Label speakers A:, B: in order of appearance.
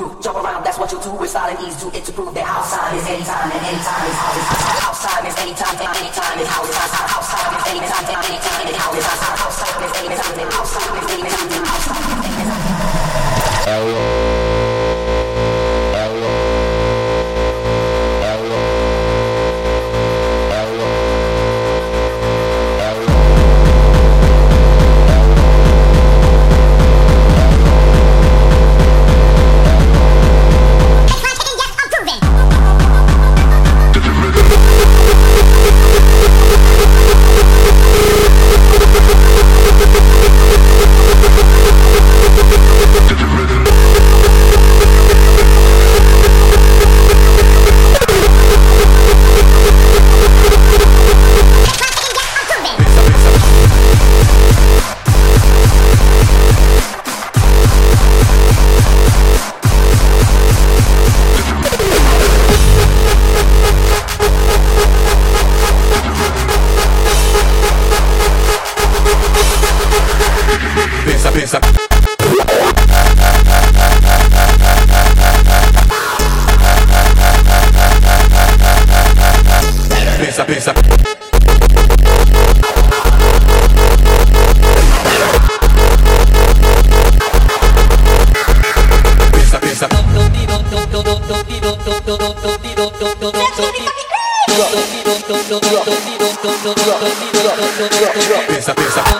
A: groove. Jump around, that's what you do. With and ease, do it to prove that house time and any time is anytime and anytime is house. House time is anytime and anytime is house. House time is anytime and anytime is house. House time is anytime and time is anytime and time is anytime.
B: Pesa, pesa.